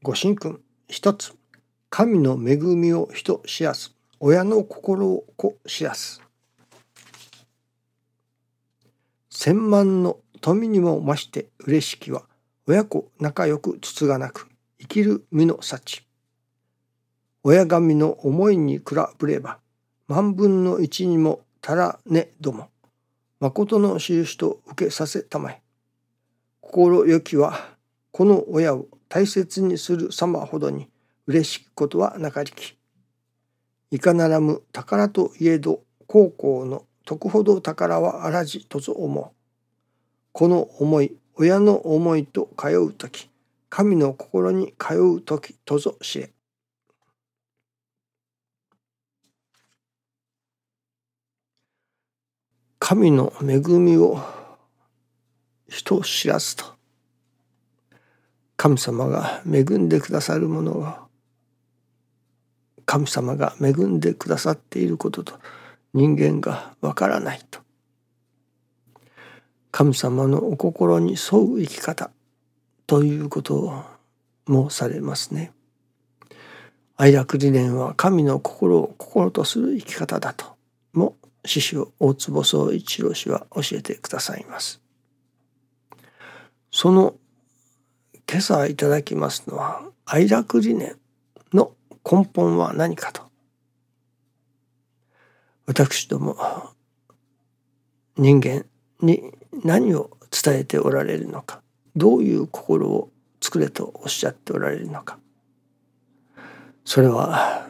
ご神君一つ神の恵みを人しやす。親の心を子しやす。千万の富にも増して嬉しきは親子仲良くつつがなく生きる身の幸。親神の思いに比べれば万分の一にも足らねども誠の印と受けさせたまえ。心よきはこの親を大切にする様ほどに嬉しきことはなかりき。いかならむ宝といえど高校の徳ほど宝はあらじとぞ思う。この思い親の思いと通う時神の心に通う時とぞ知れ。神の恵みを人知らずと。神様が恵んでくださるものを神様が恵んでくださっていることと人間がわからないと神様のお心に沿う生き方ということを申されますね。愛楽理念は神の心を心とする生き方だとも師匠大坪宗一郎氏は教えてくださいます。その今朝いただきますのは愛楽理念の根本は何かと。私ども人間に何を伝えておられるのか。どういう心を作れとおっしゃっておられるのか。それは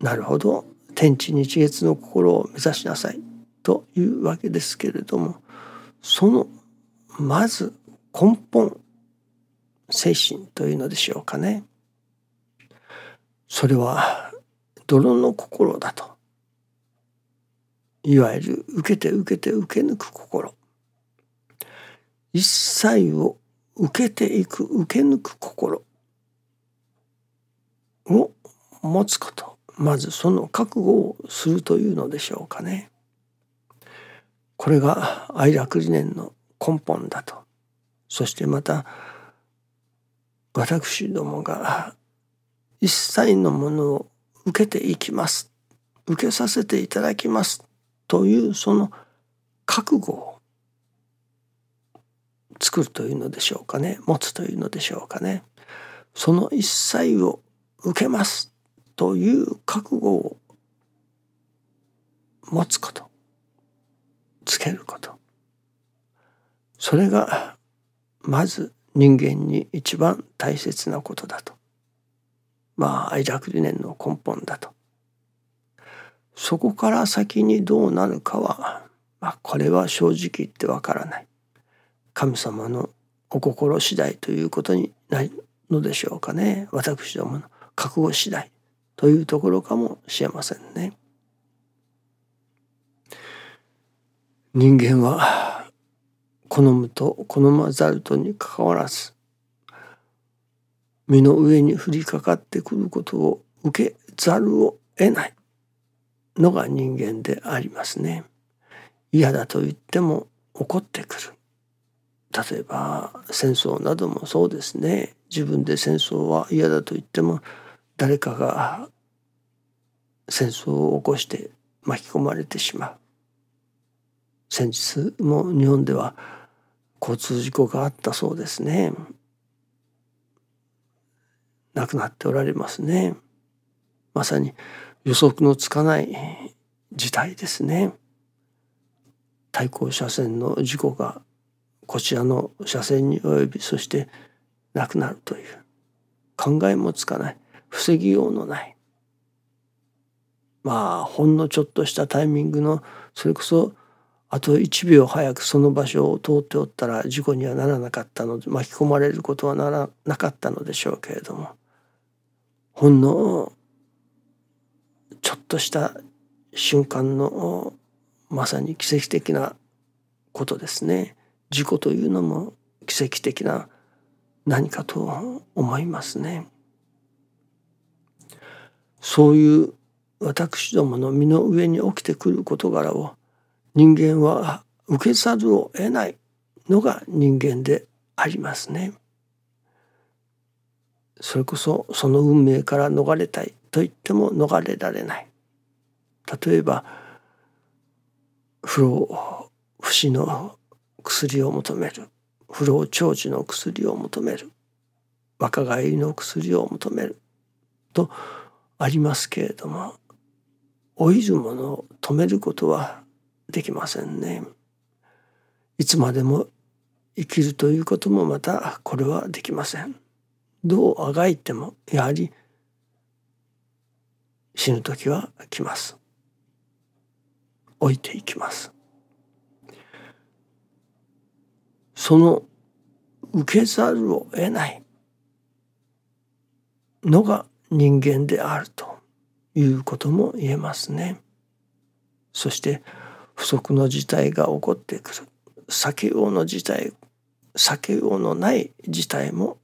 なるほど。天地日月の心を目指しなさいというわけですけれどもそのまず根本精神というのでしょうかね。それは泥の心だと。いわゆる受けて受けて受け抜く心。一切を受けていく受け抜く心。を持つこと。まずその覚悟をするというのでしょうかね。これが愛楽理念の根本だと。そしてまた私どもが一切のものを受けていきます。受けさせていただきます。というその覚悟を作るというのでしょうかね。持つというのでしょうかね。その一切を受けます。という覚悟を持つこと。つけること。それがまず人間に一番大切なことだと。まあ愛楽理念の根本だと。そこから先にどうなるかは、まあ、これは正直言ってわからない。神様のお心次第ということになるのでしょうかね。私どもの覚悟次第というところかもしれませんね。人間は好むと好まざるとにかかわらず身の上に降りかかってくることを受けざるを得ないのが人間でありますね。嫌だと言っても怒ってくる。例えば戦争などもそうですね自分で戦争は嫌だと言っても誰かが戦争を起こして巻き込まれてしまう先日も日本では交通事故があったそうですね。亡くなっておられますね。まさに予測のつかない事態ですね。対向車線の事故がこちらの車線に及びそして亡くなるという考えもつかない防ぎようのないまあほんのちょっとしたタイミングのそれこそあと1秒早くその場所を通っておったら事故にはならなかったので巻き込まれることはならなかったのでしょうけれどもほんのちょっとした瞬間のまさに奇跡的なことですね。事故というのも奇跡的な何かと思いますね。そういう私どもの身の上に起きてくる事柄を人間は受けざるを得ないのが人間でありますね。それこそその運命から逃れたいと言っても逃れられない。例えば不老不死の薬を求める。不老長寿の薬を求める。若返りの薬を求める。とありますけれども老いるものを止めることはできませんね。いつまでも生きるということもまたこれはできません。どうあがいてもやはり死ぬ時は来ます。置いていきます。その受けざるを得ないのが人間であるということも言えますね。そして不測の事態が起こってくる避けようの事態避けようのない事態も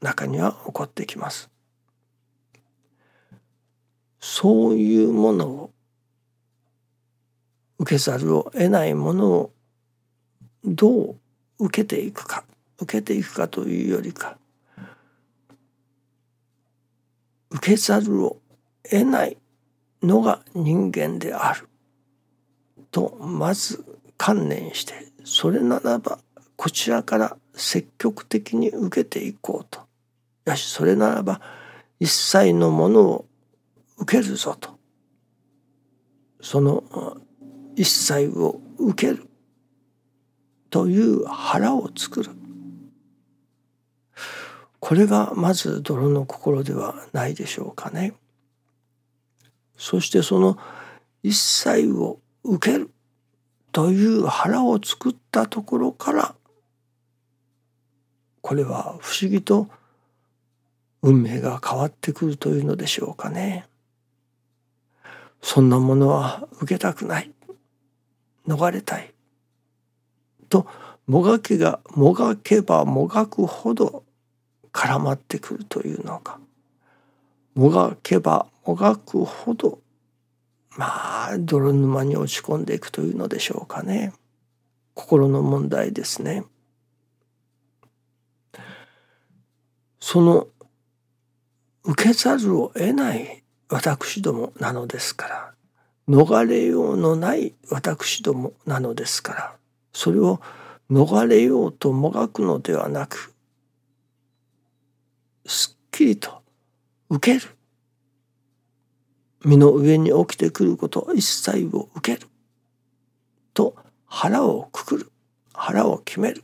中には起こってきます。そういうものを受けざるを得ないものをどう受けていくか受けていくかというよりか受けざるを得ないのが人間であるとまず観念してそれならばこちらから積極的に受けていこうと。よしそれならば一切のものを受けるぞと。その一切を受けるという腹を作る。これがまず泥の心ではないでしょうかね。そしてその一切を受けるという腹を作ったところからこれは不思議と運命が変わってくるというのでしょうかね。そんなものは受けたくない。逃れたい。ともがけがもがけばもがくほど絡まってくるというのか。もがけばもがくほどまあ泥沼に落ち込んでいくというのでしょうかね。心の問題ですね。その受けざるを得ない私どもなのですから。逃れようのない私どもなのですから。それを逃れようともがくのではなくすっきりと受ける。身の上に起きてくること一切を受ける。と腹をくくる。腹を決める。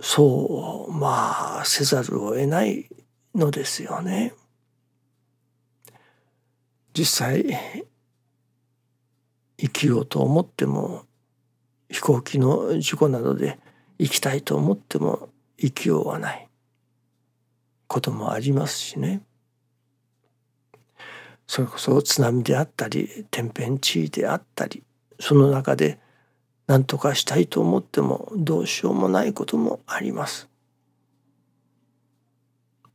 そうまあせざるを得ないのですよね。実際生きようと思っても飛行機の事故などで生きたいと思っても生きようはない。こともありますしねそれこそ津波であったり天変地異であったりその中で何とかしたいと思ってもどうしようもないこともあります。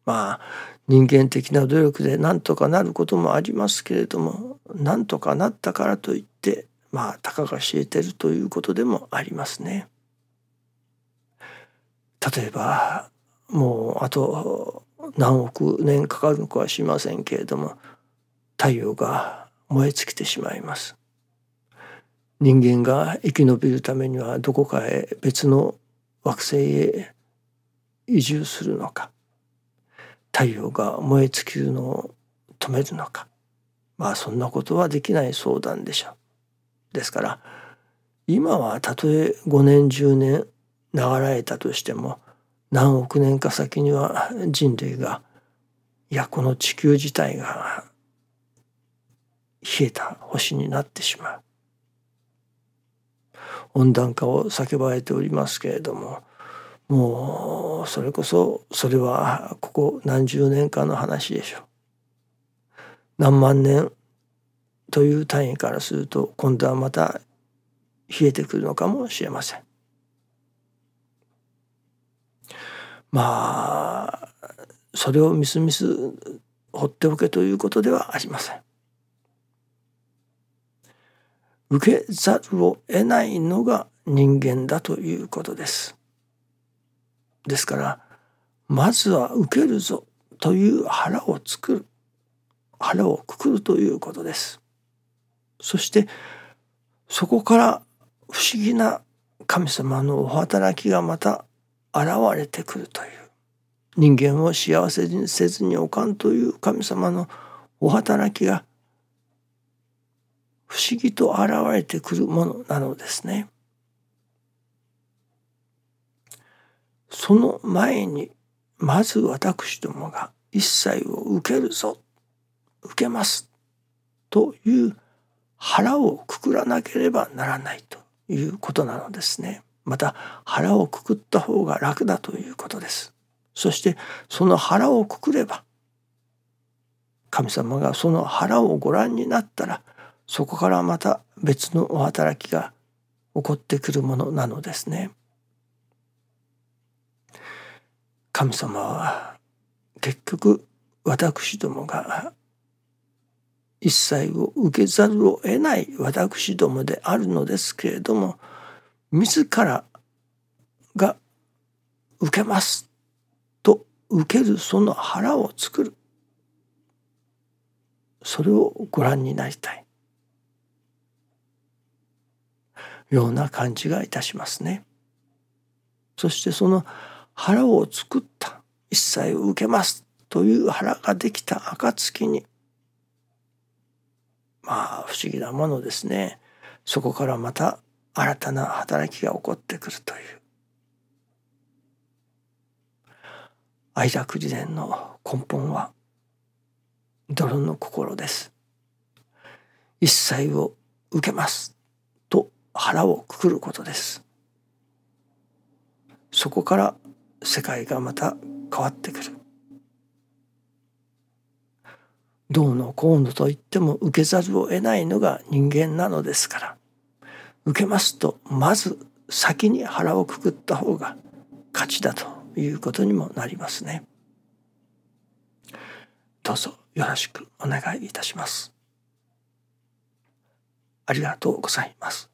まあ人間的な努力で何とかなることもありますけれども何とかなったからといってまあたかが知れてるということでもありますね。例えばもうあと何億年かかるのかは知りませんけれども太陽が燃え尽きてしまいます。人間が生き延びるためにはどこかへ別の惑星へ移住するのか太陽が燃え尽きるのを止めるのかまあそんなことはできない相談でしょう。ですから今はたとえ5年10年流られたとしても何億年か先には人類がいやこの地球自体が冷えた星になってしまう。温暖化を叫ばれておりますけれどももうそれこそそれはここ何十年かの話でしょう。何万年という単位からすると今度はまた冷えてくるのかもしれません。まあそれをみすみす放っておけということではありません。受けざるを得ないのが人間だということです。ですからまずは受けるぞという腹を作る腹をくくるということです。そしてそこから不思議な神様のお働きがまた現れてくるという人間を幸せにせずにおかんという神様のお働きが不思議と現れてくるものなのですね。その前にまず私どもが一切を受けるぞ受けますという腹をくくらなければならないということなのですね。また腹をくくった方が楽だということです。そしてその腹をくくれば神様がその腹をご覧になったらそこからまた別のお働きが起こってくるものなのですね。神様は結局私どもが一切を受けざるを得ない私どもであるのですけれども自らが受けますと受けるその腹を作る。それをご覧になりたい。ような感じがいたしますね。そしてその腹を作った。一切を受けますという腹ができた暁に。まあ不思議なものですね。そこからまた新たな働きが起こってくるという。愛楽自伝の根本は泥の心です。一切を受けますと腹をくくることです。そこから世界がまた変わってくる。どうのこうのと言っても受けざるを得ないのが人間なのですから。受けますとまず先に腹をくくった方が勝ちだということにもなりますね。どうぞよろしくお願いいたします。ありがとうございます。